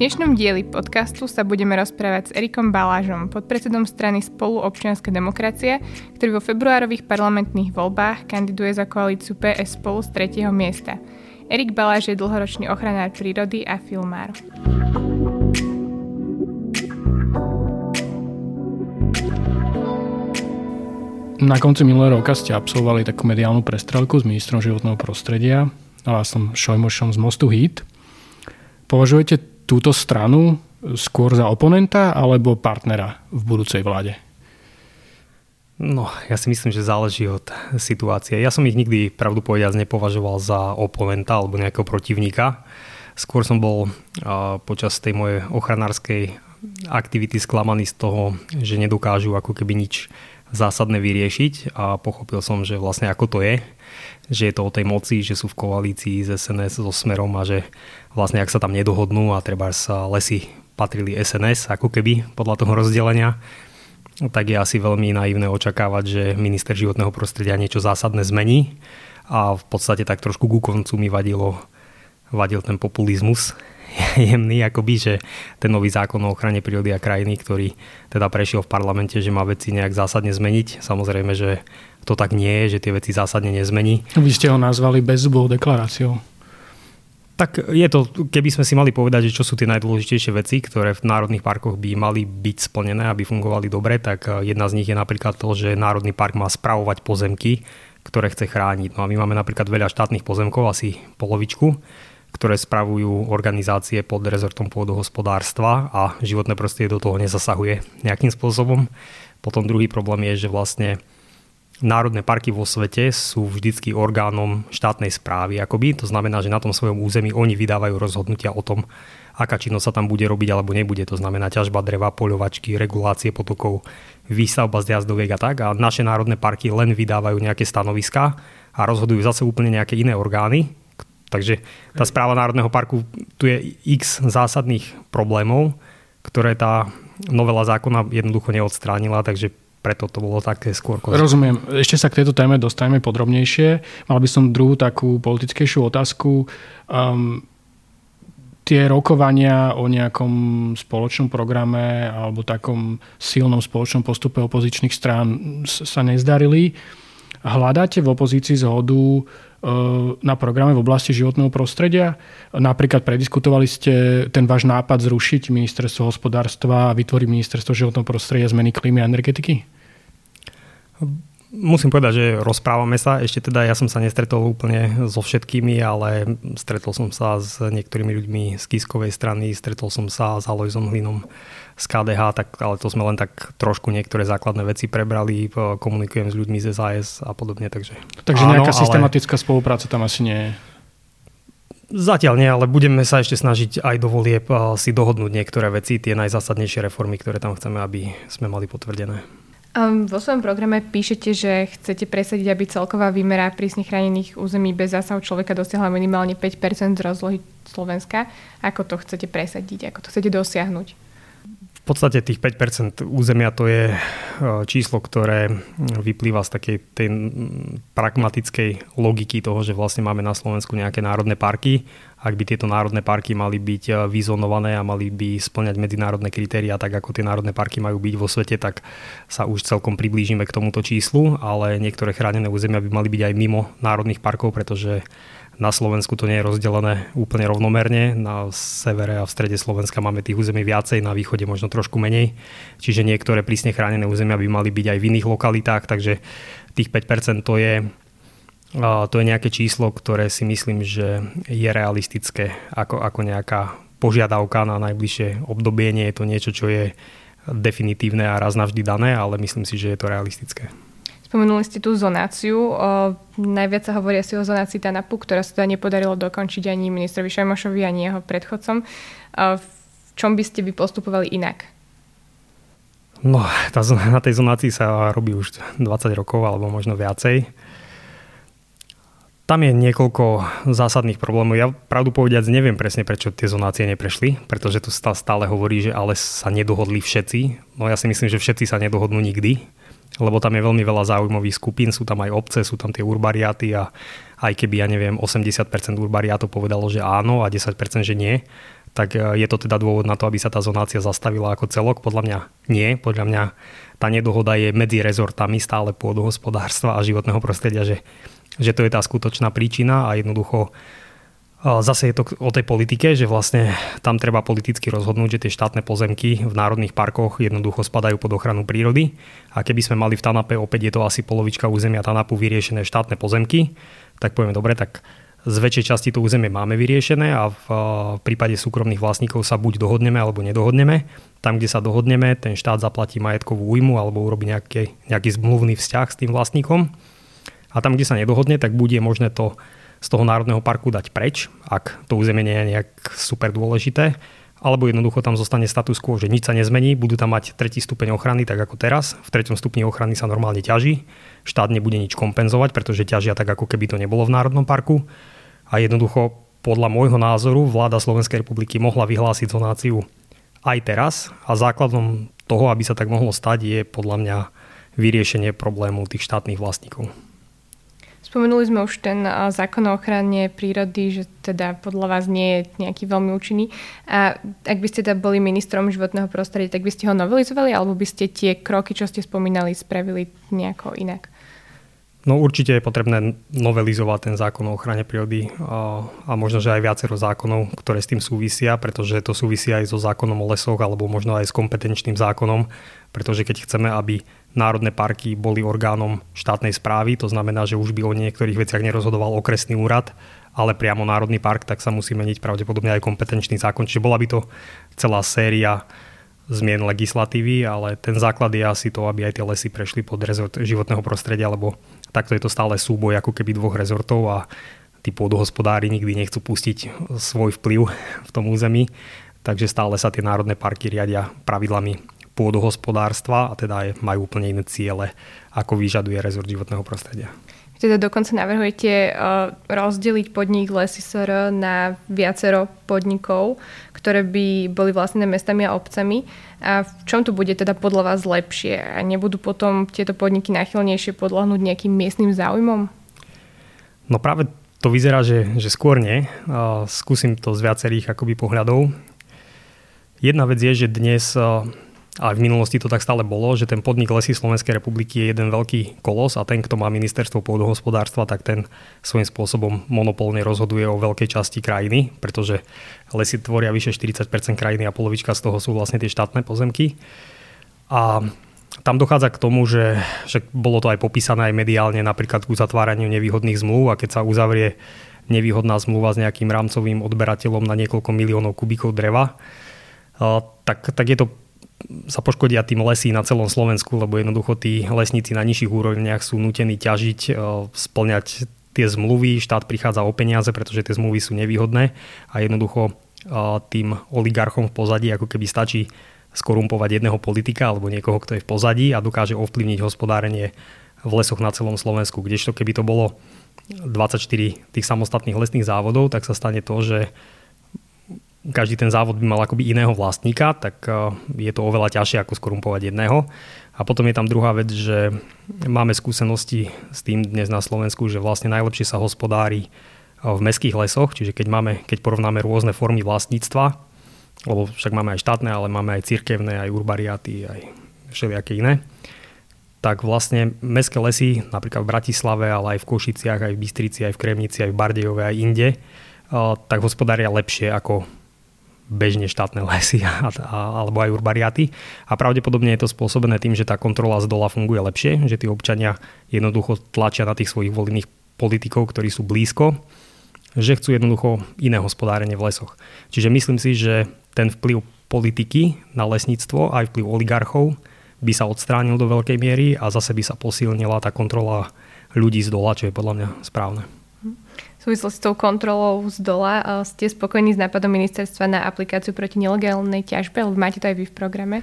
dnešnom dieli podcastu sa budeme rozprávať s Erikom Balážom, podpredsedom strany Spolu občianská demokracia, ktorý vo februárových parlamentných voľbách kandiduje za koalíciu PS Spolu z 3. miesta. Erik Baláž je dlhoročný ochranár prírody a filmár. Na konci minulého roka ste absolvovali takú mediálnu prestrelku s ministrom životného prostredia a som Šojmošom z Mostu Hit. Považujete túto stranu skôr za oponenta alebo partnera v budúcej vláde? No, ja si myslím, že záleží od situácie. Ja som ich nikdy, pravdu povediac, nepovažoval za oponenta alebo nejakého protivníka. Skôr som bol uh, počas tej mojej ochranárskej aktivity sklamaný z toho, že nedokážu ako keby nič zásadné vyriešiť a pochopil som, že vlastne ako to je, že je to o tej moci, že sú v koalícii z SNS so Smerom a že vlastne ak sa tam nedohodnú a treba sa lesy patrili SNS ako keby podľa toho rozdelenia, tak je asi veľmi naivné očakávať, že minister životného prostredia niečo zásadné zmení a v podstate tak trošku ku koncu mi vadilo, vadil ten populizmus jemný, akoby, že ten nový zákon o ochrane prírody a krajiny, ktorý teda prešiel v parlamente, že má veci nejak zásadne zmeniť. Samozrejme, že to tak nie je, že tie veci zásadne nezmení. Vy ste ho nazvali bezzubou deklaráciou. Tak je to, keby sme si mali povedať, že čo sú tie najdôležitejšie veci, ktoré v národných parkoch by mali byť splnené, aby fungovali dobre, tak eh, jedna z nich je napríklad to, že národný park má spravovať pozemky, ktoré chce chrániť. No a my máme napríklad veľa štátnych pozemkov, asi polovičku, ktoré spravujú organizácie pod rezortom pôdohospodárstva a životné prostredie do toho nezasahuje nejakým spôsobom. Potom druhý problém je, že vlastne národné parky vo svete sú vždycky orgánom štátnej správy, akoby. To znamená, že na tom svojom území oni vydávajú rozhodnutia o tom, aká činnosť sa tam bude robiť alebo nebude. To znamená ťažba dreva, poľovačky, regulácie potokov, výstavba z jazdoviek a tak. A naše národné parky len vydávajú nejaké stanoviská a rozhodujú zase úplne nejaké iné orgány, Takže tá správa Národného parku, tu je x zásadných problémov, ktoré tá novela zákona jednoducho neodstránila, takže preto to bolo také skôr. Rozumiem. Ešte sa k tejto téme dostaneme podrobnejšie. Mal by som druhú takú politickejšiu otázku. Um, tie rokovania o nejakom spoločnom programe alebo takom silnom spoločnom postupe opozičných strán sa nezdarili. Hľadáte v opozícii zhodu na programe v oblasti životného prostredia. Napríklad prediskutovali ste ten váš nápad zrušiť ministerstvo hospodárstva a vytvoriť ministerstvo životného prostredia, zmeny klímy a energetiky? Musím povedať, že rozprávame sa. Ešte teda ja som sa nestretol úplne so všetkými, ale stretol som sa s niektorými ľuďmi z Kiskovej strany, stretol som sa s Alojzom Hlinom z KDH, tak, ale to sme len tak trošku niektoré základné veci prebrali, komunikujem s ľuďmi z SAS a podobne. Takže, takže áno, nejaká systematická ale... spolupráca tam asi nie je. Zatiaľ nie, ale budeme sa ešte snažiť aj do volieb si dohodnúť niektoré veci, tie najzásadnejšie reformy, ktoré tam chceme, aby sme mali potvrdené. Um, vo svojom programe píšete, že chcete presadiť, aby celková výmera prísne chránených území bez zásahu človeka dosiahla minimálne 5% z rozlohy Slovenska. Ako to chcete presadiť? Ako to chcete dosiahnuť? Podstate tých 5% územia to je e, číslo, ktoré vyplýva z takej tej pragmatickej logiky toho, že vlastne máme na Slovensku nejaké národné parky. Ak by tieto národné parky mali byť e, vyzonované a mali by splňať medzinárodné kritéria, tak ako tie národné parky majú byť vo svete, tak sa už celkom priblížime k tomuto číslu, ale niektoré chránené územia by mali byť aj mimo národných parkov, pretože na Slovensku to nie je rozdelené úplne rovnomerne. Na severe a v strede Slovenska máme tých území viacej, na východe možno trošku menej. Čiže niektoré prísne chránené územia by mali byť aj v iných lokalitách, takže tých 5% to je, to je nejaké číslo, ktoré si myslím, že je realistické ako, ako nejaká požiadavka na najbližšie obdobie. Nie je to niečo, čo je definitívne a raz navždy dané, ale myslím si, že je to realistické. Spomenuli ste tú zonáciu. O, najviac sa hovorí asi o zonácii TANAPu, ktorá sa teda nepodarilo dokončiť ani ministrovi Šajmošovi, ani jeho predchodcom. O, v čom by ste vy postupovali inak? No, tá, na tej zonácii sa robí už 20 rokov alebo možno viacej. Tam je niekoľko zásadných problémov. Ja pravdu povediac neviem presne, prečo tie zonácie neprešli, pretože tu stále hovorí, že ale sa nedohodli všetci. No ja si myslím, že všetci sa nedohodnú nikdy lebo tam je veľmi veľa záujmových skupín, sú tam aj obce, sú tam tie urbariáty a aj keby, ja neviem, 80% urbariátov povedalo, že áno a 10% že nie, tak je to teda dôvod na to, aby sa tá zonácia zastavila ako celok? Podľa mňa nie. Podľa mňa tá nedohoda je medzi rezortami stále pôdohospodárstva a životného prostredia, že, že to je tá skutočná príčina a jednoducho Zase je to o tej politike, že vlastne tam treba politicky rozhodnúť, že tie štátne pozemky v národných parkoch jednoducho spadajú pod ochranu prírody. A keby sme mali v Tanape, opäť je to asi polovička územia Tanapu vyriešené štátne pozemky, tak povieme dobre, tak z väčšej časti to územie máme vyriešené a v prípade súkromných vlastníkov sa buď dohodneme alebo nedohodneme. Tam, kde sa dohodneme, ten štát zaplatí majetkovú újmu alebo urobí nejaký, nejaký zmluvný vzťah s tým vlastníkom. A tam, kde sa nedohodne, tak bude možné to z toho národného parku dať preč, ak to územie nie je nejak super dôležité, alebo jednoducho tam zostane status quo, že nič sa nezmení, budú tam mať tretí stupeň ochrany, tak ako teraz. V treťom stupni ochrany sa normálne ťaží, štát nebude nič kompenzovať, pretože ťažia tak, ako keby to nebolo v národnom parku. A jednoducho, podľa môjho názoru, vláda Slovenskej republiky mohla vyhlásiť zonáciu aj teraz a základom toho, aby sa tak mohlo stať, je podľa mňa vyriešenie problému tých štátnych vlastníkov. Spomenuli sme už ten zákon o ochrane prírody, že teda podľa vás nie je nejaký veľmi účinný. A ak by ste teda boli ministrom životného prostredia, tak by ste ho novelizovali alebo by ste tie kroky, čo ste spomínali, spravili nejako inak? No určite je potrebné novelizovať ten zákon o ochrane prírody a, a možno, že aj viacero zákonov, ktoré s tým súvisia, pretože to súvisí aj so zákonom o lesoch alebo možno aj s kompetenčným zákonom, pretože keď chceme, aby národné parky boli orgánom štátnej správy, to znamená, že už by o niektorých veciach nerozhodoval okresný úrad, ale priamo národný park, tak sa musí meniť pravdepodobne aj kompetenčný zákon. Čiže bola by to celá séria zmien legislatívy, ale ten základ je asi to, aby aj tie lesy prešli pod rezort životného prostredia, lebo takto je to stále súboj ako keby dvoch rezortov a tí pôdohospodári nikdy nechcú pustiť svoj vplyv v tom území, takže stále sa tie národné parky riadia pravidlami pôdohospodárstva a teda majú úplne iné ciele, ako vyžaduje rezort životného prostredia. Teda dokonca navrhujete uh, rozdeliť podnik Lesisor na viacero podnikov, ktoré by boli vlastnené mestami a obcami. A v čom to bude teda podľa vás lepšie? A nebudú potom tieto podniky náchylnejšie podľahnúť nejakým miestnym záujmom? No práve to vyzerá, že, že skôr nie. Uh, skúsim to z viacerých akoby pohľadov. Jedna vec je, že dnes uh, a v minulosti to tak stále bolo, že ten podnik Lesy Slovenskej republiky je jeden veľký kolos a ten, kto má ministerstvo pôdohospodárstva, tak ten svojím spôsobom monopolne rozhoduje o veľkej časti krajiny, pretože lesy tvoria vyše 40% krajiny a polovička z toho sú vlastne tie štátne pozemky. A tam dochádza k tomu, že, že bolo to aj popísané aj mediálne napríklad k uzatváraniu nevýhodných zmluv a keď sa uzavrie nevýhodná zmluva s nejakým rámcovým odberateľom na niekoľko miliónov kubíkov dreva, tak, tak je to sa poškodia tým lesy na celom Slovensku, lebo jednoducho tí lesníci na nižších úrovniach sú nutení ťažiť, e, splňať tie zmluvy, štát prichádza o peniaze, pretože tie zmluvy sú nevýhodné a jednoducho e, tým oligarchom v pozadí ako keby stačí skorumpovať jedného politika alebo niekoho, kto je v pozadí a dokáže ovplyvniť hospodárenie v lesoch na celom Slovensku. Kdežto keby to bolo 24 tých samostatných lesných závodov, tak sa stane to, že každý ten závod by mal akoby iného vlastníka, tak e, je to oveľa ťažšie ako skorumpovať jedného. A potom je tam druhá vec, že máme skúsenosti s tým dnes na Slovensku, že vlastne najlepšie sa hospodári e, v meských lesoch, čiže keď, máme, keď porovnáme rôzne formy vlastníctva, lebo však máme aj štátne, ale máme aj cirkevné, aj urbariáty, aj všelijaké iné, tak vlastne mestské lesy, napríklad v Bratislave, ale aj v Košiciach, aj v Bystrici, aj v Kremnici, aj v Bardejove, aj inde, e, tak hospodária lepšie ako bežne štátne lesy a, a, alebo aj urbariaty. A pravdepodobne je to spôsobené tým, že tá kontrola z dola funguje lepšie, že tí občania jednoducho tlačia na tých svojich volených politikov, ktorí sú blízko, že chcú jednoducho iné hospodárenie v lesoch. Čiže myslím si, že ten vplyv politiky na lesníctvo aj vplyv oligarchov by sa odstránil do veľkej miery a zase by sa posilnila tá kontrola ľudí z dola, čo je podľa mňa správne v súvislosti s tou kontrolou z dola. Ste spokojní s nápadom ministerstva na aplikáciu proti nelegálnej ťažbe? Lebo máte to aj vy v programe.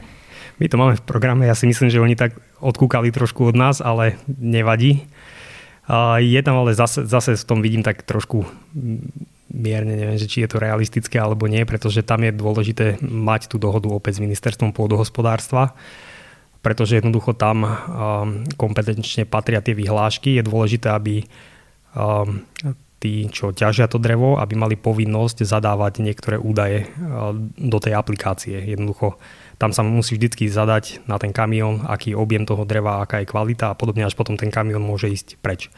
My to máme v programe. Ja si myslím, že oni tak odkúkali trošku od nás, ale nevadí. Je tam ale zase, zase v tom vidím tak trošku mierne, neviem, že či je to realistické alebo nie, pretože tam je dôležité mať tú dohodu opäť s ministerstvom pôdohospodárstva, pretože jednoducho tam kompetenčne patria tie vyhlášky. Je dôležité, aby tí, čo ťažia to drevo, aby mali povinnosť zadávať niektoré údaje do tej aplikácie. Jednoducho tam sa musí vždy zadať na ten kamión, aký objem toho dreva, aká je kvalita a podobne, až potom ten kamión môže ísť preč.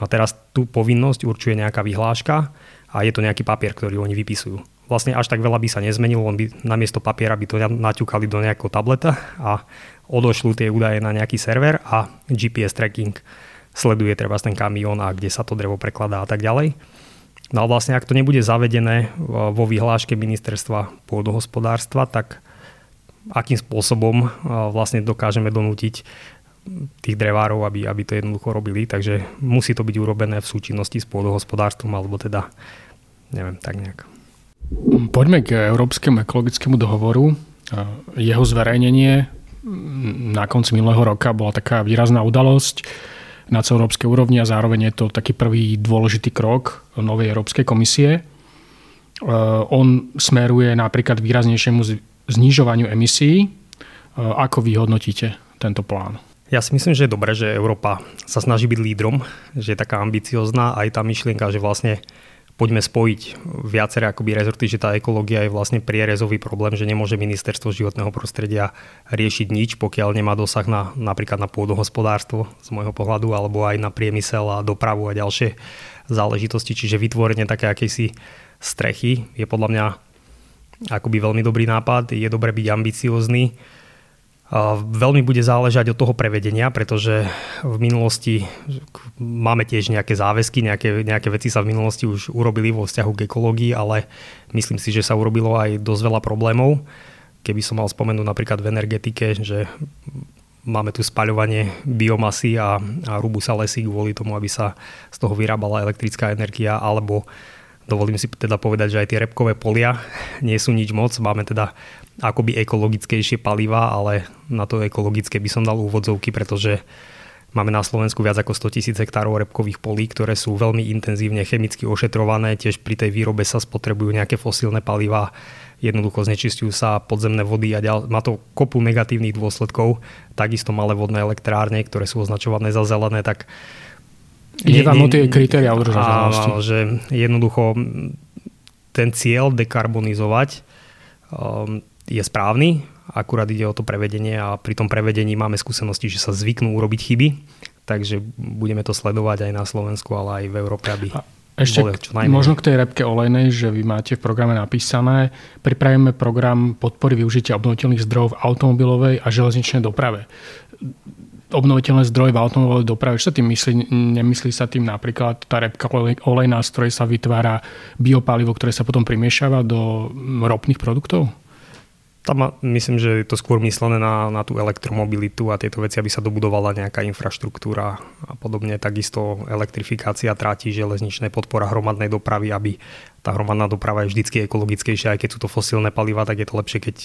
No a teraz tú povinnosť určuje nejaká vyhláška a je to nejaký papier, ktorý oni vypisujú. Vlastne až tak veľa by sa nezmenilo, on by namiesto papiera by to naťukali do nejakého tableta a odošľú tie údaje na nejaký server a GPS tracking sleduje treba ten kamión a kde sa to drevo prekladá a tak ďalej. No a vlastne ak to nebude zavedené vo vyhláške ministerstva pôdohospodárstva, tak akým spôsobom vlastne dokážeme donútiť tých drevárov, aby, aby to jednoducho robili. Takže musí to byť urobené v súčinnosti s pôdohospodárstvom, alebo teda, neviem, tak nejak. Poďme k Európskemu ekologickému dohovoru. Jeho zverejnenie na konci minulého roka bola taká výrazná udalosť na celoeurópskej úrovni a zároveň je to taký prvý dôležitý krok novej Európskej komisie. On smeruje napríklad výraznejšiemu znižovaniu emisí. Ako vy hodnotíte tento plán? Ja si myslím, že je dobré, že Európa sa snaží byť lídrom, že je taká ambiciozná aj tá myšlienka, že vlastne poďme spojiť viaceré akoby rezorty, že tá ekológia je vlastne prierezový problém, že nemôže ministerstvo životného prostredia riešiť nič, pokiaľ nemá dosah na, napríklad na pôdohospodárstvo z môjho pohľadu, alebo aj na priemysel a dopravu a ďalšie záležitosti. Čiže vytvorenie také akejsi strechy je podľa mňa akoby veľmi dobrý nápad. Je dobre byť ambiciózny Veľmi bude záležať od toho prevedenia, pretože v minulosti máme tiež nejaké záväzky, nejaké, nejaké veci sa v minulosti už urobili vo vzťahu k ekológii, ale myslím si, že sa urobilo aj dosť veľa problémov. Keby som mal spomenúť napríklad v energetike, že máme tu spaľovanie biomasy a, a rúbu sa lesy kvôli tomu, aby sa z toho vyrábala elektrická energia, alebo dovolím si teda povedať, že aj tie repkové polia nie sú nič moc. Máme teda akoby ekologickejšie paliva, ale na to ekologické by som dal úvodzovky, pretože máme na Slovensku viac ako 100 tisíc hektárov repkových polí, ktoré sú veľmi intenzívne chemicky ošetrované, tiež pri tej výrobe sa spotrebujú nejaké fosílne paliva, jednoducho znečistujú sa podzemné vody a ďal, má to kopu negatívnych dôsledkov, takisto malé vodné elektrárne, ktoré sú označované za zelené, tak Ide vám o tie kritéria udržateľnosti. Že jednoducho ten cieľ dekarbonizovať um, je správny, akurát ide o to prevedenie a pri tom prevedení máme skúsenosti, že sa zvyknú urobiť chyby, takže budeme to sledovať aj na Slovensku, ale aj v Európe, aby a ešte čo možno k tej repke olejnej, že vy máte v programe napísané, pripravíme program podpory využitia obnoviteľných zdrojov v automobilovej a železničnej doprave obnoviteľné zdroje v automobilovej doprave. Čo sa tým myslí? Nemyslí sa tým napríklad tá repka olejná, z ktorej sa vytvára biopalivo, ktoré sa potom primiešava do ropných produktov? Tam myslím, že je to skôr myslené na, na tú elektromobilitu a tieto veci, aby sa dobudovala nejaká infraštruktúra a podobne. Takisto elektrifikácia tráti železničnej podpora hromadnej dopravy, aby tá hromadná doprava je vždycky ekologickejšia, aj keď sú to fosílne paliva, tak je to lepšie, keď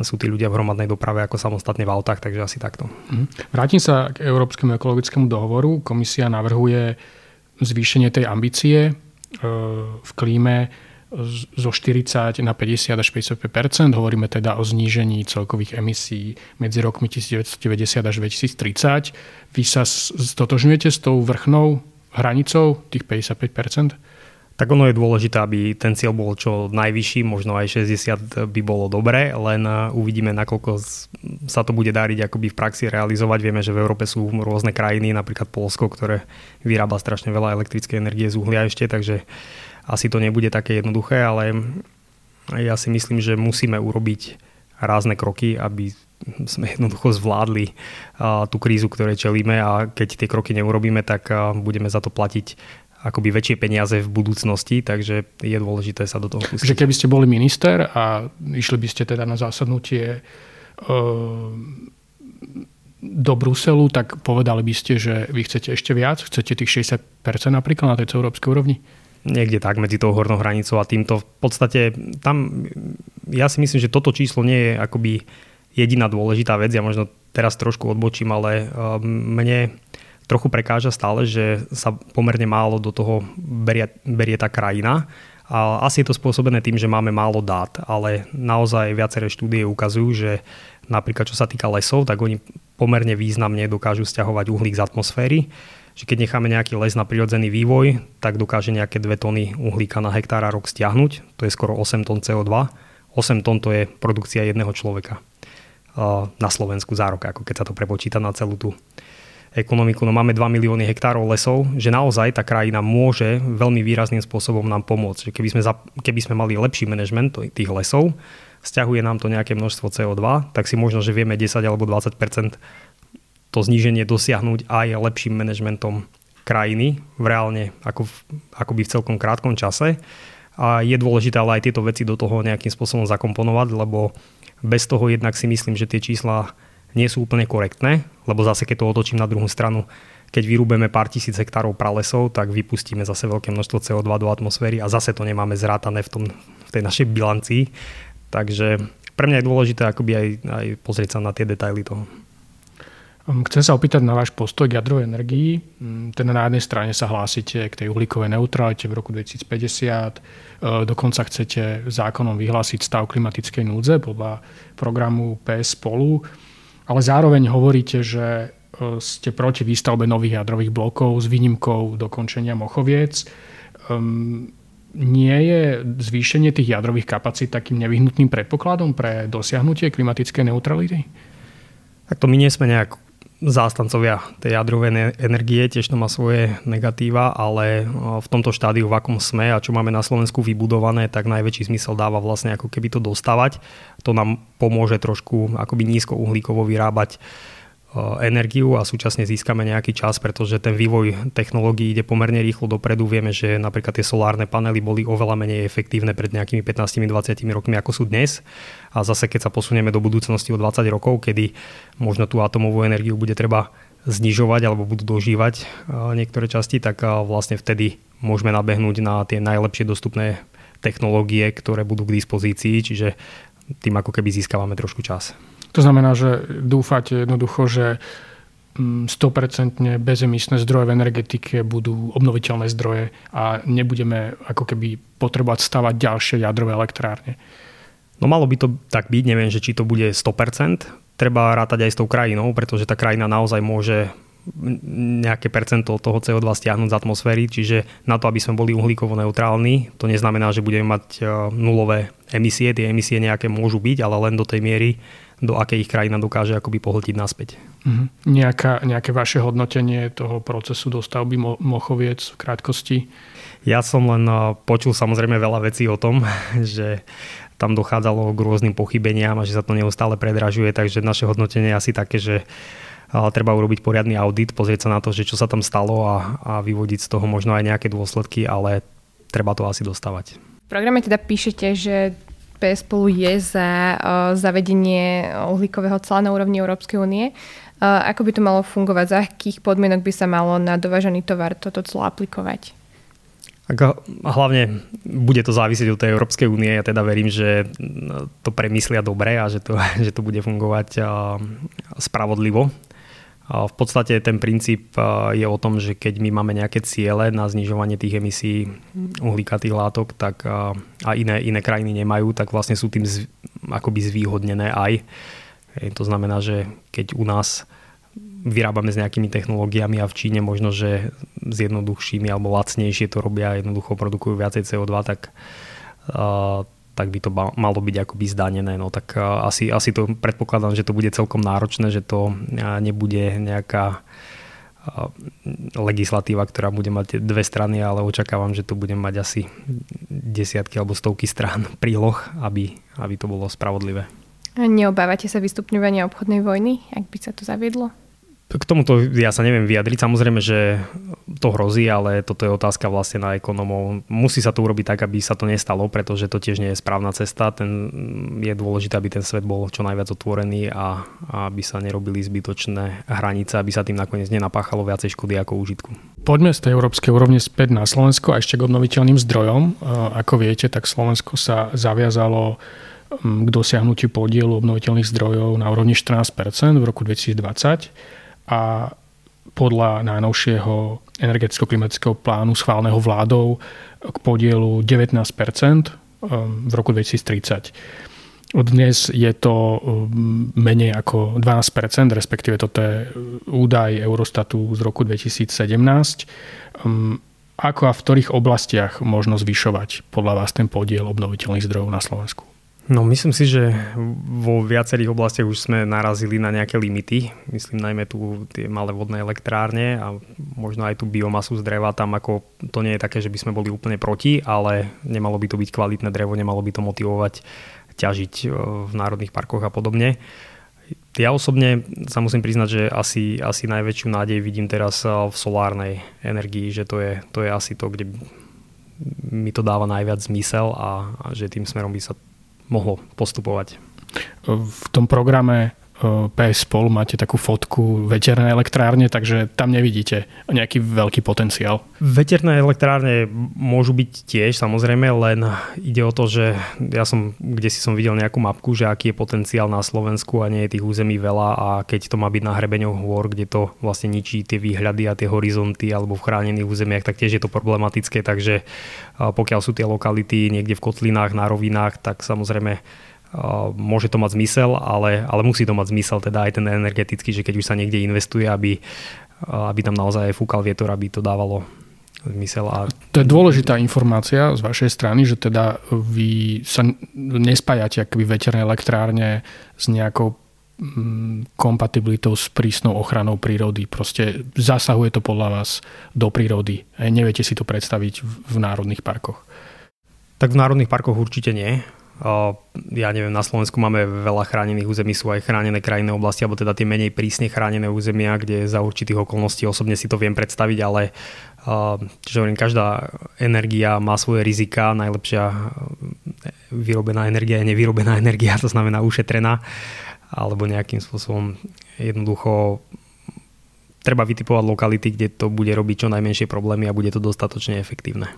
sú tí ľudia v hromadnej doprave ako samostatne v autách, takže asi takto. Mhm. Vrátim sa k Európskemu ekologickému dohovoru. Komisia navrhuje zvýšenie tej ambície e, v klíme zo 40 na 50 až 55% Hovoríme teda o znížení celkových emisí medzi rokmi 1990 až 2030. Vy sa stotožňujete s tou vrchnou hranicou tých 55% tak ono je dôležité, aby ten cieľ bol čo najvyšší, možno aj 60 by bolo dobré, len uvidíme, nakoľko sa to bude dariť akoby v praxi realizovať. Vieme, že v Európe sú rôzne krajiny, napríklad Polsko, ktoré vyrába strašne veľa elektrickej energie z uhlia ešte, takže asi to nebude také jednoduché, ale ja si myslím, že musíme urobiť rázne kroky, aby sme jednoducho zvládli tú krízu, ktorej čelíme a keď tie kroky neurobíme, tak budeme za to platiť akoby väčšie peniaze v budúcnosti, takže je dôležité sa do toho pustiť. Že keby ste boli minister a išli by ste teda na zásadnutie do Bruselu, tak povedali by ste, že vy chcete ešte viac? Chcete tých 60% napríklad na tej európskej úrovni? Niekde tak medzi tou hornou hranicou a týmto. V podstate tam, ja si myslím, že toto číslo nie je akoby jediná dôležitá vec. Ja možno teraz trošku odbočím, ale um, mne trochu prekáža stále, že sa pomerne málo do toho berie, berie tá krajina. A asi je to spôsobené tým, že máme málo dát, ale naozaj viaceré štúdie ukazujú, že napríklad čo sa týka lesov, tak oni pomerne významne dokážu stiahovať uhlík z atmosféry že keď necháme nejaký les na prirodzený vývoj, tak dokáže nejaké 2 tony uhlíka na hektára rok stiahnuť. To je skoro 8 tón CO2. 8 tón to je produkcia jedného človeka na Slovensku za rok, ako keď sa to prepočíta na celú tú ekonomiku. No máme 2 milióny hektárov lesov, že naozaj tá krajina môže veľmi výrazným spôsobom nám pomôcť. Keby, sme za, keby sme mali lepší manažment tých lesov, stiahuje nám to nejaké množstvo CO2, tak si možno, že vieme 10 alebo 20 to zníženie dosiahnuť aj lepším manažmentom krajiny v reálne ako, ako by v celkom krátkom čase. A je dôležité ale aj tieto veci do toho nejakým spôsobom zakomponovať, lebo bez toho jednak si myslím, že tie čísla nie sú úplne korektné, lebo zase keď to otočím na druhú stranu, keď vyrúbeme pár tisíc hektárov pralesov, tak vypustíme zase veľké množstvo CO2 do atmosféry a zase to nemáme zrátané v, tom, v tej našej bilancii. Takže pre mňa je dôležité akoby aj, aj pozrieť sa na tie detaily toho. Hm, chcem sa opýtať na váš postoj k jadrovej energii. Hm, teda na jednej strane sa hlásite k tej uhlíkovej neutralite v roku 2050, e, dokonca chcete zákonom vyhlásiť stav klimatickej núdze podľa programu PS spolu, ale zároveň hovoríte, že e, ste proti výstavbe nových jadrových blokov s výnimkou dokončenia Mochoviec. Um, nie je zvýšenie tých jadrových kapacít takým nevyhnutným predpokladom pre dosiahnutie klimatickej neutrality? Tak to my nie sme nejak zástancovia tej jadrovej energie, tiež to má svoje negatíva, ale v tomto štádiu, v akom sme a čo máme na Slovensku vybudované, tak najväčší zmysel dáva vlastne ako keby to dostávať. To nám pomôže trošku akoby nízkouhlíkovo vyrábať Eh, energiu a súčasne získame nejaký čas, pretože ten vývoj technológií ide pomerne rýchlo dopredu. Vieme, že napríklad tie solárne panely boli oveľa menej efektívne pred nejakými 15-20 rokmi, ako sú dnes. A zase, keď sa posunieme do budúcnosti o 20 rokov, kedy možno tú atomovú energiu bude treba znižovať alebo budú dožívať eh, niektoré časti, tak eh, vlastne vtedy môžeme nabehnúť na tie najlepšie dostupné technológie, ktoré budú k dispozícii, čiže tým ako keby získavame trošku čas. To znamená, že dúfate jednoducho, že 100% mm, bezemisné zdroje v energetike budú obnoviteľné zdroje a nebudeme ako keby potrebovať stavať ďalšie jadrové elektrárne. No malo by to tak byť, neviem, že či to bude 100%. Treba rátať aj s tou krajinou, pretože tá krajina naozaj môže nejaké percento toho CO2 stiahnuť z atmosféry, čiže na to, aby sme boli uhlíkovo neutrálni, to neznamená, že budeme mať e, nulové emisie, tie emisie nejaké môžu byť, ale len do tej miery, do akej ich krajina dokáže akoby pohltiť naspäť. Mm-hmm. Nejaká, nejaké vaše hodnotenie toho procesu dostavby Mo- Mochoviec v krátkosti? Ja som len počul samozrejme veľa vecí o tom, že tam dochádzalo k rôznym pochybeniam a že sa to neustále predražuje, takže naše hodnotenie je asi také, že treba urobiť poriadny audit, pozrieť sa na to, že čo sa tam stalo a, a vyvodiť z toho možno aj nejaké dôsledky, ale treba to asi dostávať. V programe teda píšete, že PS spolu je za zavedenie uhlíkového cla na úrovni Európskej únie. Ako by to malo fungovať? Za akých podmienok by sa malo na dovážený tovar toto clo aplikovať? Ako, hlavne bude to závisieť od tej Európskej únie. Ja teda verím, že to premyslia dobre a že to, že to bude fungovať spravodlivo v podstate ten princíp je o tom, že keď my máme nejaké ciele na znižovanie tých emisí uhlíkatých látok, tak a iné, iné krajiny nemajú, tak vlastne sú tým z, akoby zvýhodnené aj. To znamená, že keď u nás vyrábame s nejakými technológiami a v Číne možno, že s jednoduchšími alebo lacnejšie to robia jednoducho produkujú viacej CO2, tak tak by to malo byť akoby zdanené. No tak asi, asi to predpokladám, že to bude celkom náročné, že to nebude nejaká legislatíva, ktorá bude mať dve strany, ale očakávam, že to bude mať asi desiatky alebo stovky strán príloh, aby, aby to bolo spravodlivé. Neobávate sa vystupňovania obchodnej vojny, ak by sa to zaviedlo? K tomuto ja sa neviem vyjadriť. Samozrejme, že to hrozí, ale toto je otázka vlastne na ekonomov. Musí sa to urobiť tak, aby sa to nestalo, pretože to tiež nie je správna cesta. Ten, je dôležité, aby ten svet bol čo najviac otvorený a, a aby sa nerobili zbytočné hranice, aby sa tým nakoniec nenapáchalo viacej škody ako užitku. Poďme z tej európskej úrovne späť na Slovensko a ešte k obnoviteľným zdrojom. Ako viete, tak Slovensko sa zaviazalo k dosiahnutiu podielu obnoviteľných zdrojov na úrovni 14% v roku 2020 a podľa najnovšieho energeticko-klimatického plánu schválneho vládou k podielu 19 um, v roku 2030. Dnes je to um, menej ako 12%, respektíve toto je údaj Eurostatu z roku 2017. Um, ako a v ktorých oblastiach možno zvyšovať podľa vás ten podiel obnoviteľných zdrojov na Slovensku? No myslím si, že vo viacerých oblastiach už sme narazili na nejaké limity. Myslím najmä tu tie malé vodné elektrárne a možno aj tú biomasu z dreva. Tam ako to nie je také, že by sme boli úplne proti, ale nemalo by to byť kvalitné drevo, nemalo by to motivovať ťažiť e, v národných parkoch a podobne. Ja osobne sa musím priznať, že asi, asi najväčšiu nádej vidím teraz e, v solárnej energii, že to je, to je asi to, kde mi to dáva najviac zmysel a, a že tým smerom by sa mohlo postupovať. V tom programe PS Spolu máte takú fotku veterné elektrárne, takže tam nevidíte nejaký veľký potenciál. Veterné elektrárne môžu byť tiež samozrejme, len ide o to, že ja som, kde si som videl nejakú mapku, že aký je potenciál na Slovensku a nie je tých území veľa a keď to má byť na hrebeňoch hôr, kde to vlastne ničí tie výhľady a tie horizonty alebo v chránených územiach, tak tiež je to problematické, takže pokiaľ sú tie lokality niekde v kotlinách, na rovinách, tak samozrejme môže to mať zmysel, ale, ale musí to mať zmysel teda aj ten energetický, že keď už sa niekde investuje, aby, aby tam naozaj fúkal vietor, aby to dávalo zmysel. A... To je dôležitá informácia z vašej strany, že teda vy sa nespájate akoby veterné elektrárne s nejakou mm, kompatibilitou s prísnou ochranou prírody. Proste zasahuje to podľa vás do prírody. Neviete si to predstaviť v národných parkoch. Tak v národných parkoch určite nie ja neviem, na Slovensku máme veľa chránených území, sú aj chránené krajinné oblasti, alebo teda tie menej prísne chránené územia, kde za určitých okolností osobne si to viem predstaviť, ale čiže hovorím, každá energia má svoje rizika, najlepšia vyrobená energia je nevyrobená energia, to znamená ušetrená, alebo nejakým spôsobom jednoducho treba vytipovať lokality, kde to bude robiť čo najmenšie problémy a bude to dostatočne efektívne.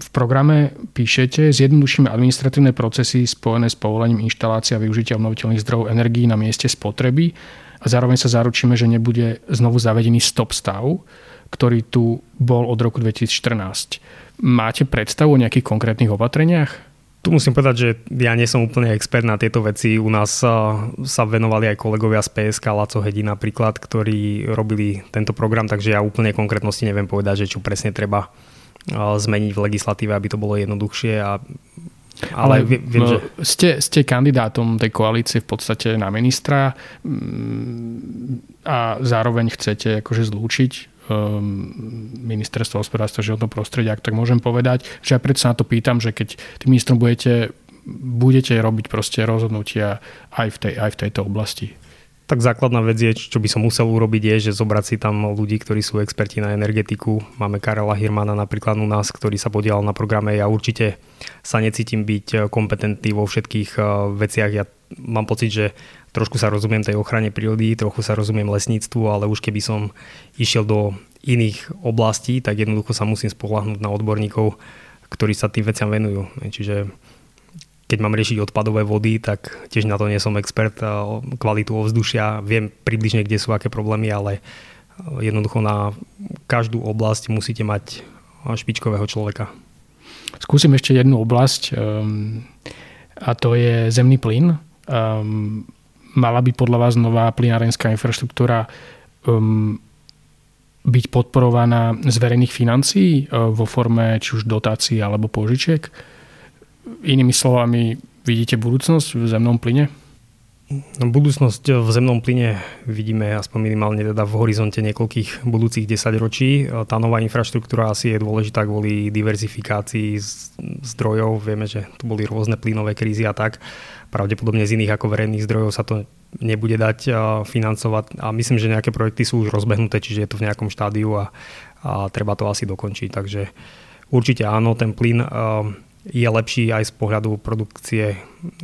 V programe píšete, zjednodušíme administratívne procesy spojené s povolením inštalácia a využitia obnoviteľných zdrojov energií na mieste spotreby a zároveň sa zaručíme, že nebude znovu zavedený stop stav, ktorý tu bol od roku 2014. Máte predstavu o nejakých konkrétnych opatreniach? Tu musím povedať, že ja nie som úplne expert na tieto veci. U nás sa venovali aj kolegovia z PSK, Laco Hedi napríklad, ktorí robili tento program, takže ja úplne konkrétnosti neviem povedať, že čo presne treba zmeniť v legislatíve, aby to bolo jednoduchšie a ale, ale viem, že... ste, ste kandidátom tej koalície v podstate na ministra mm, a zároveň chcete akože zlúčiť um, ministerstvo hospodárstva životného prostredia, ak tak môžem povedať, že ja predsa na to pýtam, že keď tým ministrom budete, budete robiť proste rozhodnutia aj v, tej, aj v tejto oblasti. Tak základná vec je, čo by som musel urobiť, je, že zobrať si tam ľudí, ktorí sú experti na energetiku. Máme Karela Hirmana napríklad u nás, ktorý sa podielal na programe. Ja určite sa necítim byť kompetentný vo všetkých eh, veciach. Ja mám pocit, že trošku sa rozumiem tej ochrane prírody, trochu sa rozumiem lesníctvu, ale už keby som išiel do iných oblastí, tak jednoducho sa musím spolahnúť na odborníkov, ktorí sa tým veciam venujú. Čiže keď mám riešiť odpadové vody, tak tiež na to nie som expert. Kvalitu ovzdušia, viem približne, kde sú aké problémy, ale jednoducho na každú oblasť musíte mať špičkového človeka. Skúsim ešte jednu oblasť um, a to je zemný plyn. Um, mala by podľa vás nová plynárenská infraštruktúra um, byť podporovaná z verejných financií uh, vo forme či už dotácií alebo požičiek? Inými slovami, vidíte budúcnosť v zemnom plyne? No, budúcnosť v zemnom plyne vidíme aspoň minimálne teda v horizonte niekoľkých budúcich 10 ročí. Tá nová infraštruktúra asi je dôležitá kvôli diverzifikácii zdrojov. Vieme, že tu boli rôzne plynové krízy a tak. Pravdepodobne z iných ako verejných zdrojov sa to nebude dať financovať a myslím, že nejaké projekty sú už rozbehnuté, čiže je to v nejakom štádiu a, a treba to asi dokončiť. Takže určite áno, ten plyn je lepší aj z pohľadu produkcie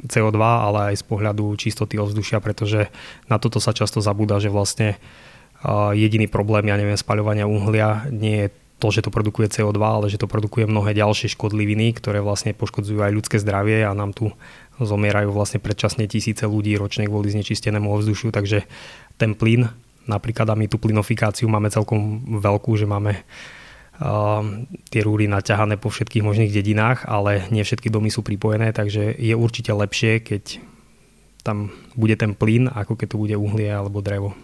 CO2, ale aj z pohľadu čistoty ovzdušia, pretože na toto sa často zabúda, že vlastne jediný problém, ja neviem, spaľovania uhlia nie je to, že to produkuje CO2, ale že to produkuje mnohé ďalšie škodliviny, ktoré vlastne poškodzujú aj ľudské zdravie a nám tu zomierajú vlastne predčasne tisíce ľudí ročne kvôli znečistenému ovzdušiu, takže ten plyn, napríklad a my tú plynofikáciu máme celkom veľkú, že máme tie rúry naťahané po všetkých možných dedinách, ale nie všetky domy sú pripojené, takže je určite lepšie, keď tam bude ten plyn, ako keď to bude uhlie alebo drevo.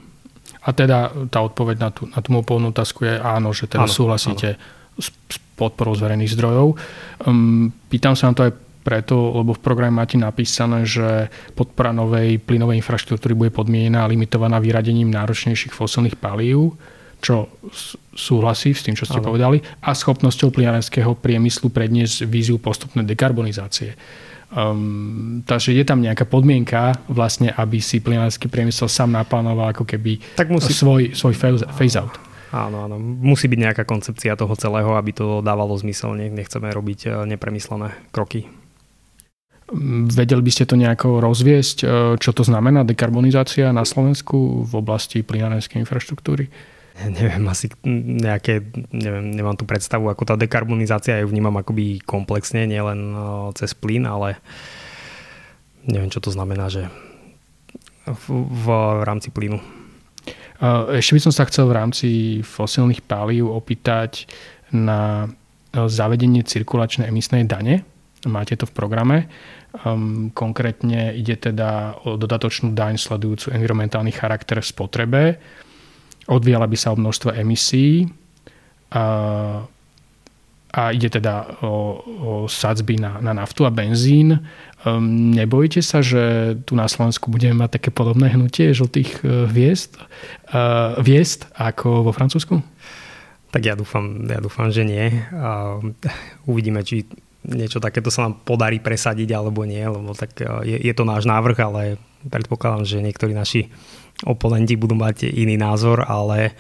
A teda tá odpoveď na tú, na tú moju otázku je áno, že teda áno, súhlasíte áno. s, s podporou z verejných zdrojov. Um, pýtam sa na to aj preto, lebo v programe máte napísané, že podpora novej plynovej infraštruktúry bude podmienená a limitovaná vyradením náročnejších fosilných palív, čo súhlasí s tým, čo ste ano. povedali, a schopnosťou plynárenského priemyslu predniesť víziu postupnej dekarbonizácie. Um, takže je tam nejaká podmienka, vlastne, aby si plynárenský priemysel sám naplánoval ako keby tak musí... svoj, svoj phase out. Áno, áno. Musí byť nejaká koncepcia toho celého, aby to dávalo zmysel. Nechceme robiť eh, nepremyslené kroky. Vedeli by ste to nejako rozviesť, e, čo to znamená dekarbonizácia na Slovensku v oblasti plynárenskej infraštruktúry? Neviem, asi nejaké, neviem, nemám tu predstavu, ako tá dekarbonizácia, ju vnímam akoby komplexne, nielen e, cez plyn, ale neviem, čo to znamená, že v, v rámci plynu. E, ešte by som sa chcel v rámci fosílnych palív opýtať na zavedenie cirkulačnej emisnej dane. Máte to v programe. Um, konkrétne ide teda o dodatočnú daň sledujúcu environmentálny charakter v spotrebe. Odvíjala by sa o množstvo emisí a, a ide teda o, o sadzby na, na naftu a benzín. Um, nebojíte sa, že tu na Slovensku budeme mať také podobné hnutie žltých uh, hviezd, uh, hviezd ako vo Francúzsku? Tak ja dúfam, ja dúfam že nie. Uh, uvidíme, či niečo takéto sa nám podarí presadiť alebo nie, lebo tak e, je, je to náš návrh, ale predpokladám, že niektorí naši oponenti budú mať iný názor, ale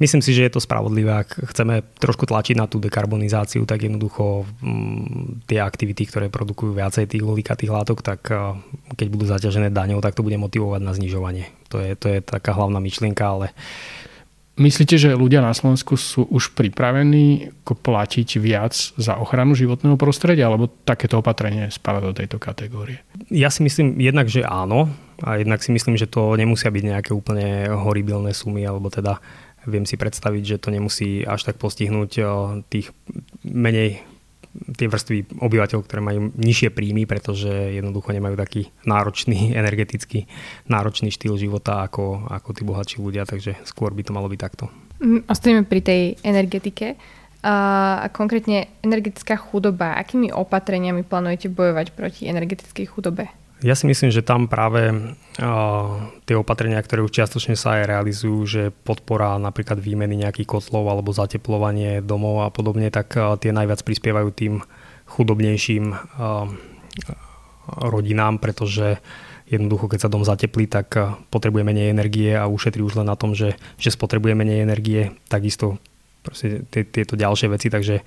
myslím si, že je to spravodlivé. Ak chceme trošku tlačiť na tú dekarbonizáciu, tak jednoducho m, tie aktivity, ktoré produkujú viacej tých uhlíkatých látok, tak e, keď budú zaťažené daňou, tak to bude motivovať na znižovanie. To je, to je taká hlavná myšlienka, ale Myslíte, že ľudia na Slovensku sú už pripravení platiť viac za ochranu životného prostredia, alebo takéto opatrenie spada do tejto kategórie? Ja si myslím jednak, že áno, a jednak si myslím, že to nemusia byť nejaké úplne horibilné sumy, alebo teda viem si predstaviť, že to nemusí až tak postihnúť eh, tých menej tie vrstvy obyvateľov, ktoré majú nižšie príjmy, pretože jednoducho nemajú taký náročný, energetický, náročný štýl života ako, ako tí bohatší ľudia, takže skôr by to malo byť takto. Mm, ostaneme pri tej energetike. A konkrétne energetická chudoba. Akými opatreniami plánujete bojovať proti energetickej chudobe? Ja si myslím, že tam práve uh, tie opatrenia, ktoré už čiastočne sa aj realizujú, že podpora napríklad výmeny nejakých kotlov alebo zateplovanie domov a podobne, tak uh, tie najviac prispievajú tým chudobnejším uh, rodinám, pretože jednoducho, keď sa dom zateplí, tak potrebuje menej energie a ušetrí už len na tom, že, že spotrebuje menej energie, takisto tieto ďalšie veci, takže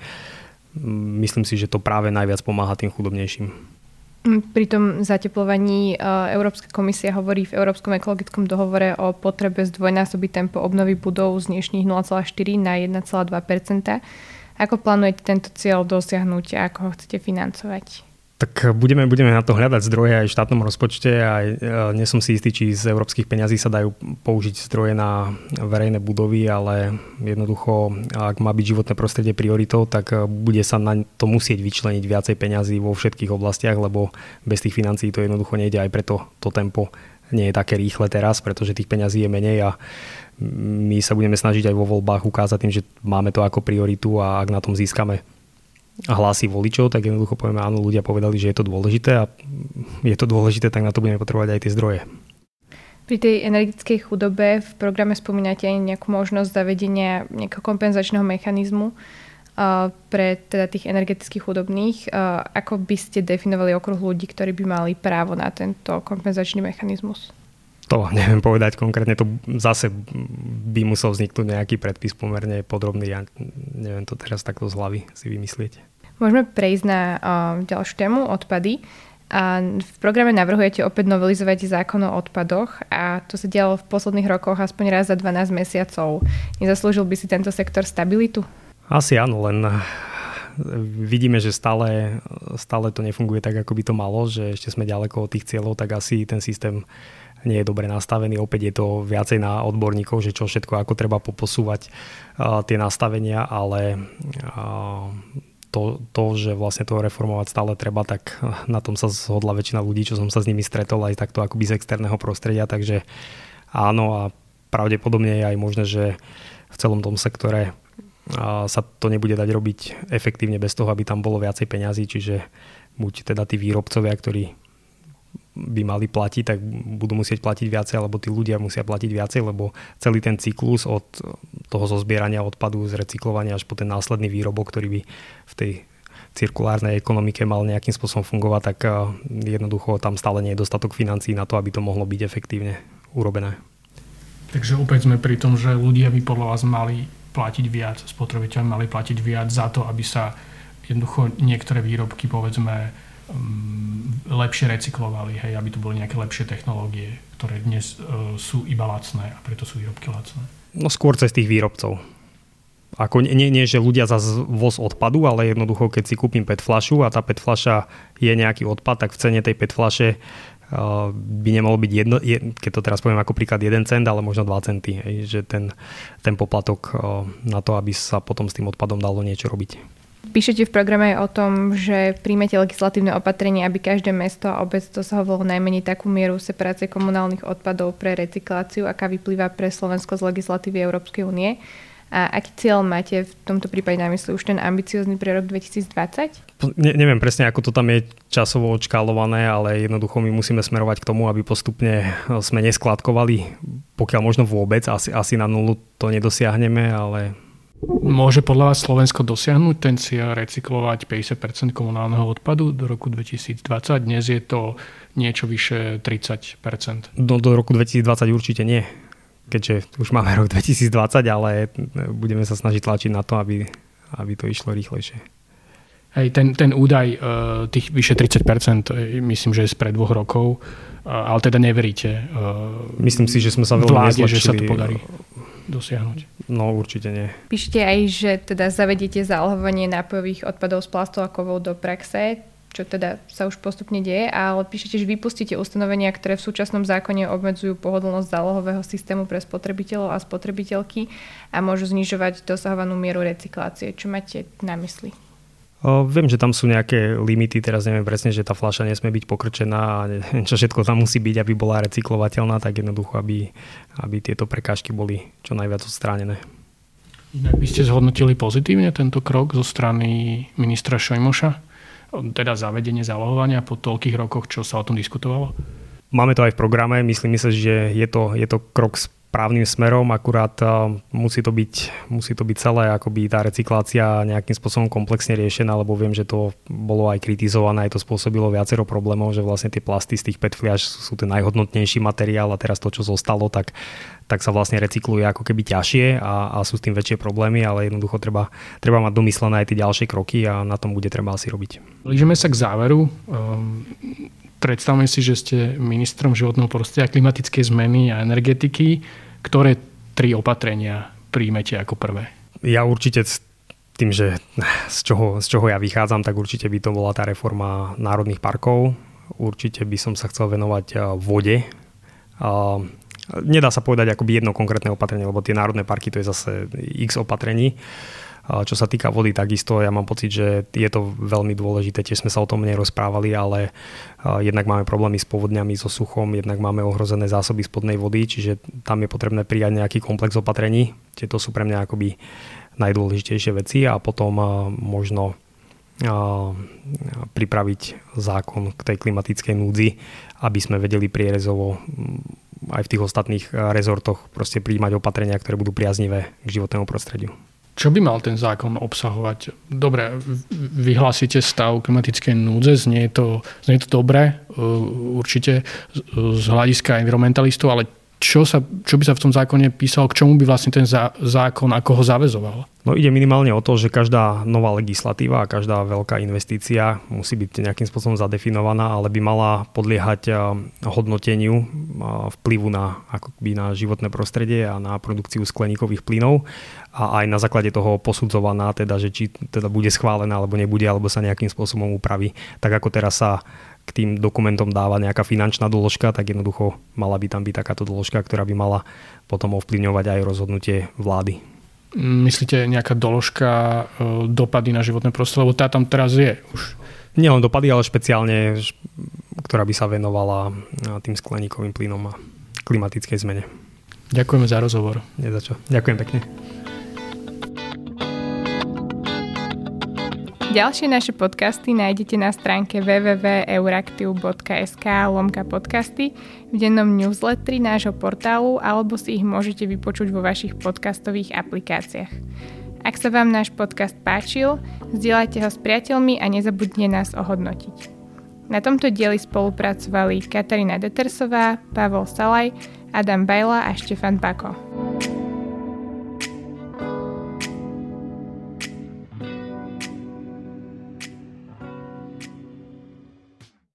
mm, myslím si, že to práve najviac pomáha tým chudobnejším. Pri tom zateplovaní e, Európska komisia hovorí v Európskom ekologickom dohovore o potrebe zdvojnásobiť tempo obnovy budov z dnešných 0,4 na 1,2% Ako plánujete tento cieľ dosiahnuť a ako ho chcete financovať? Tak budeme, budeme na to hľadať zdroje aj v štátnom rozpočte a e, nie som si istý, či z európskych peňazí sa dajú použiť zdroje na verejné budovy, ale jednoducho, ak má byť životné prostredie prioritou, tak e, bude sa na to musieť vyčleniť viacej peňazí vo všetkých oblastiach, lebo bez tých financií to jednoducho nejde. Aj preto to tempo nie je také rýchle teraz, pretože tých peňazí je menej a my sa budeme snažiť aj vo voľbách ukázať tým, že máme to ako prioritu a ak na tom získame hlasy voličov, tak jednoducho povieme, áno, ľudia povedali, že je to dôležité a je to dôležité, tak na to budeme potrebovať aj tie zdroje. Pri tej energetickej chudobe v programe spomínate aj nejakú možnosť zavedenia nejakého kompenzačného mechanizmu pre teda tých energetických chudobných. Ako by ste definovali okruh ľudí, ktorí by mali právo na tento kompenzačný mechanizmus? To neviem povedať konkrétne, to zase by musel vzniknúť nejaký predpis pomerne podrobný, ja neviem to teraz takto z hlavy si vymyslieť. Môžeme prejsť na uh, ďalšiu tému, odpady. A v programe navrhujete opäť novelizovať zákon o odpadoch a to sa dialo v posledných rokoch aspoň raz za 12 mesiacov. Nezaslúžil by si tento sektor stabilitu? Asi áno, len vidíme, že stále, stále to nefunguje tak, ako by to malo, že ešte sme ďaleko od tých cieľov, tak asi ten systém nie je dobre nastavený. Opäť je to viacej na odborníkov, že čo všetko, ako treba poposúvať tie nastavenia, ale to, to, že vlastne to reformovať stále treba, tak na tom sa zhodla väčšina ľudí, čo som sa s nimi stretol aj takto akoby z externého prostredia, takže áno a pravdepodobne je aj možné, že v celom tom sektore sa to nebude dať robiť efektívne bez toho, aby tam bolo viacej peňazí, čiže buď teda tí výrobcovia, ktorí by mali platiť, tak budú musieť platiť viacej, alebo tí ľudia musia platiť viacej, lebo celý ten cyklus od toho zozbierania odpadu, z recyklovania až po ten následný výrobok, ktorý by v tej cirkulárnej ekonomike mal nejakým spôsobom fungovať, tak eh, jednoducho tam stále nie je dostatok financií na to, aby to mohlo byť efektívne urobené. Takže opäť sme pri tom, že ľudia by podľa vás mali platiť viac, spotrebiteľi mali platiť viac za to, aby sa jednoducho niektoré výrobky povedzme lepšie recyklovali, hej, aby to boli nejaké lepšie technológie, ktoré dnes uh, sú iba lacné a preto sú výrobky lacné. No skôr cez tých výrobcov. Ako nie, nie, že ľudia za voz odpadu, ale jednoducho, keď si kúpim PET flašu a tá PET flaša je nejaký odpad, tak v cene tej PET flaše by nemalo byť jedno, keď to teraz poviem ako príklad 1 cent, ale možno 2 centy. Že ten, ten poplatok na to, aby sa potom s tým odpadom dalo niečo robiť. Píšete v programe o tom, že príjmete legislatívne opatrenie, aby každé mesto a obec dosahovalo najmenej takú mieru separácie komunálnych odpadov pre recykláciu, aká vyplýva pre Slovensko z legislatívy Európskej únie. A aký cieľ máte v tomto prípade na mysli? Už ten ambiciózny pre rok 2020? Ne, neviem presne, ako to tam je časovo odškálované, ale jednoducho my musíme smerovať k tomu, aby postupne sme neskladkovali, pokiaľ možno vôbec, asi, asi na nulu to nedosiahneme, ale Môže podľa vás Slovensko dosiahnuť ten cieľ recyklovať 50% komunálneho odpadu do roku 2020? Dnes je to niečo vyše 30%. Do, do roku 2020 určite nie keďže už máme rok 2020, ale budeme sa snažiť tlačiť na to, aby, aby to išlo rýchlejšie. Hej, ten, ten údaj uh, tých vyše 30%, e, myslím, že je spred dvoch rokov, ale teda neveríte. Myslím si, že sme sa veľmi vláde, že sa to podarí dosiahnuť. No určite nie. Píšte aj, že teda zavediete zálohovanie nápojových odpadov z plastov a kovov do praxe čo teda sa už postupne deje, ale píšete, že vypustíte ustanovenia, ktoré v súčasnom zákone obmedzujú pohodlnosť zálohového systému pre spotrebiteľov a spotrebiteľky a môžu znižovať dosahovanú mieru recyklácie. Čo máte na mysli? Viem, že tam sú nejaké limity, teraz neviem presne, že tá fľaša nesmie byť pokrčená a čo všetko tam musí byť, aby bola recyklovateľná, tak jednoducho, aby, aby tieto prekážky boli čo najviac odstránené. Inak by ste zhodnotili pozitívne tento krok zo strany ministra Šojmoša? teda zavedenie zálohovania po toľkých rokoch, čo sa o tom diskutovalo? Máme to aj v programe, myslím si, že je to, je to krok správnym smerom, akurát musí to byť, musí to byť celé akoby tá recyklácia nejakým spôsobom komplexne riešená, lebo viem, že to bolo aj kritizované, aj to spôsobilo viacero problémov, že vlastne tie plasty z tých PET fliaž sú ten najhodnotnejší materiál a teraz to, čo zostalo, tak tak sa vlastne recykluje ako keby ťažšie a, a sú s tým väčšie problémy, ale jednoducho treba, treba mať domyslené aj tie ďalšie kroky a na tom bude treba asi robiť. Blížime sa k záveru. Um, predstavme si, že ste ministrom životného prostredia, klimatickej zmeny a energetiky. Ktoré tri opatrenia príjmete ako prvé? Ja určite tým, že z čoho, z čoho ja vychádzam, tak určite by to bola tá reforma národných parkov. Určite by som sa chcel venovať vode nedá sa povedať akoby jedno konkrétne opatrenie, lebo tie národné parky to je zase x opatrení. Čo sa týka vody, takisto ja mám pocit, že je to veľmi dôležité, tiež sme sa o tom nerozprávali, ale jednak máme problémy s povodňami, so suchom, jednak máme ohrozené zásoby spodnej vody, čiže tam je potrebné prijať nejaký komplex opatrení, čiže to sú pre mňa akoby najdôležitejšie veci a potom možno pripraviť zákon k tej klimatickej núdzi, aby sme vedeli prierezovo aj v tých ostatných rezortoch proste príjmať opatrenia, ktoré budú priaznivé k životnému prostrediu. Čo by mal ten zákon obsahovať? Dobre, vyhlásite stav klimatickej núdze, znie to, znie to dobre, eh, určite z hľadiska environmentalistov, ale čo, sa, čo by sa v tom zákone písalo, k čomu by vlastne ten zá, zákon, ako ho zavezoval? No ide minimálne o to, že každá nová legislatíva a každá veľká investícia musí byť nejakým spôsobom zadefinovaná, ale by mala podliehať hodnoteniu vplyvu na, akoby na životné prostredie a na produkciu skleníkových plynov a aj na základe toho posudzovaná, teda, že či teda bude schválená alebo nebude, alebo sa nejakým spôsobom upraví. Tak ako teraz sa k tým dokumentom dáva nejaká finančná doložka, tak jednoducho mala by tam byť takáto doložka, ktorá by mala potom ovplyvňovať aj rozhodnutie vlády. Myslíte nejaká doložka e, dopady na životné prostredie, lebo tá tam teraz je už? Nielen dopady, ale špeciálne, ktorá by sa venovala tým skleníkovým plynom a klimatickej zmene. Ďakujeme za rozhovor. Nie za čo. Ďakujem pekne. Ďalšie naše podcasty nájdete na stránke www.euraktiv.sk lomka podcasty, v dennom newsletteri nášho portálu alebo si ich môžete vypočuť vo vašich podcastových aplikáciách. Ak sa vám náš podcast páčil, zdieľajte ho s priateľmi a nezabudnite nás ohodnotiť. Na tomto dieli spolupracovali Katarína Detersová, Pavol Salaj, Adam Bajla a Štefan Bako.